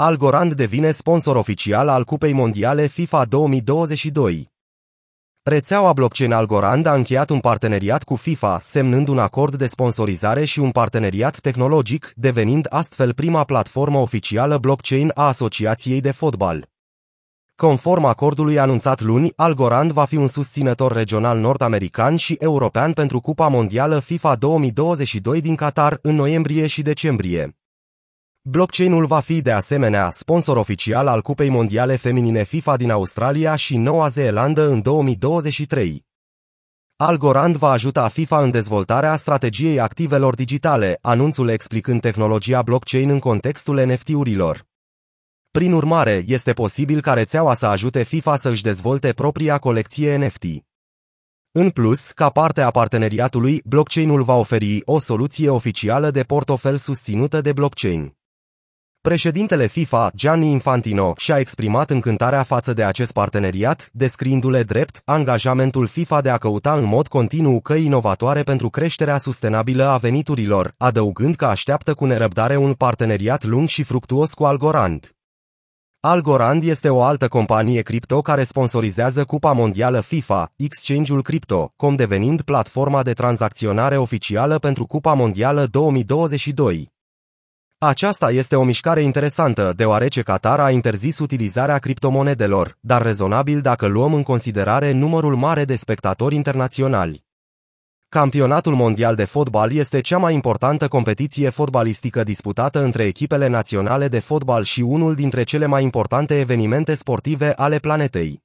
Algorand devine sponsor oficial al Cupei Mondiale FIFA 2022. Rețeaua blockchain Algorand a încheiat un parteneriat cu FIFA, semnând un acord de sponsorizare și un parteneriat tehnologic, devenind astfel prima platformă oficială blockchain a Asociației de Fotbal. Conform acordului anunțat luni, Algorand va fi un susținător regional nord-american și european pentru Cupa Mondială FIFA 2022 din Qatar în noiembrie și decembrie. Blockchain-ul va fi de asemenea sponsor oficial al Cupei Mondiale Feminine FIFA din Australia și Noua Zeelandă în 2023. Algorand va ajuta FIFA în dezvoltarea strategiei activelor digitale, anunțul explicând tehnologia blockchain în contextul NFT-urilor. Prin urmare, este posibil ca rețeaua să ajute FIFA să își dezvolte propria colecție NFT. În plus, ca parte a parteneriatului, blockchain-ul va oferi o soluție oficială de portofel susținută de blockchain. Președintele FIFA, Gianni Infantino, și-a exprimat încântarea față de acest parteneriat, descriindu-le drept angajamentul FIFA de a căuta în mod continuu căi inovatoare pentru creșterea sustenabilă a veniturilor, adăugând că așteaptă cu nerăbdare un parteneriat lung și fructuos cu Algorand. Algorand este o altă companie cripto care sponsorizează Cupa Mondială FIFA, Exchange-ul Crypto.com devenind platforma de tranzacționare oficială pentru Cupa Mondială 2022. Aceasta este o mișcare interesantă, deoarece Qatar a interzis utilizarea criptomonedelor, dar rezonabil dacă luăm în considerare numărul mare de spectatori internaționali. Campionatul mondial de fotbal este cea mai importantă competiție fotbalistică disputată între echipele naționale de fotbal și unul dintre cele mai importante evenimente sportive ale planetei.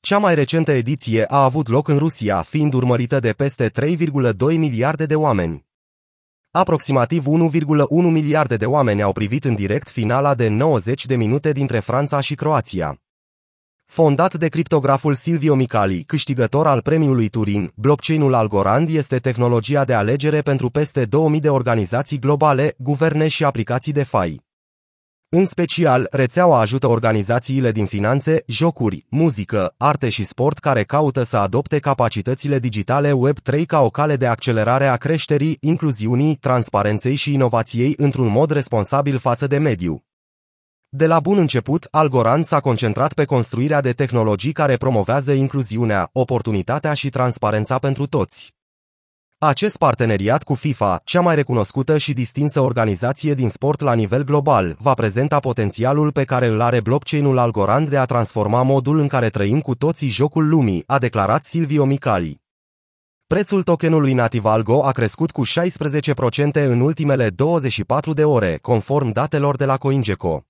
Cea mai recentă ediție a avut loc în Rusia, fiind urmărită de peste 3,2 miliarde de oameni. Aproximativ 1,1 miliarde de oameni au privit în direct finala de 90 de minute dintre Franța și Croația. Fondat de criptograful Silvio Micali, câștigător al premiului Turin, blockchain-ul Algorand este tehnologia de alegere pentru peste 2000 de organizații globale, guverne și aplicații de fai. În special, rețeaua ajută organizațiile din finanțe, jocuri, muzică, arte și sport care caută să adopte capacitățile digitale Web3 ca o cale de accelerare a creșterii, incluziunii, transparenței și inovației într-un mod responsabil față de mediu. De la bun început, Algorand s-a concentrat pe construirea de tehnologii care promovează incluziunea, oportunitatea și transparența pentru toți. Acest parteneriat cu FIFA, cea mai recunoscută și distinsă organizație din sport la nivel global, va prezenta potențialul pe care îl are blockchain-ul Algorand de a transforma modul în care trăim cu toții jocul lumii, a declarat Silvio Micali. Prețul tokenului nativ Algo a crescut cu 16% în ultimele 24 de ore, conform datelor de la CoinGecko.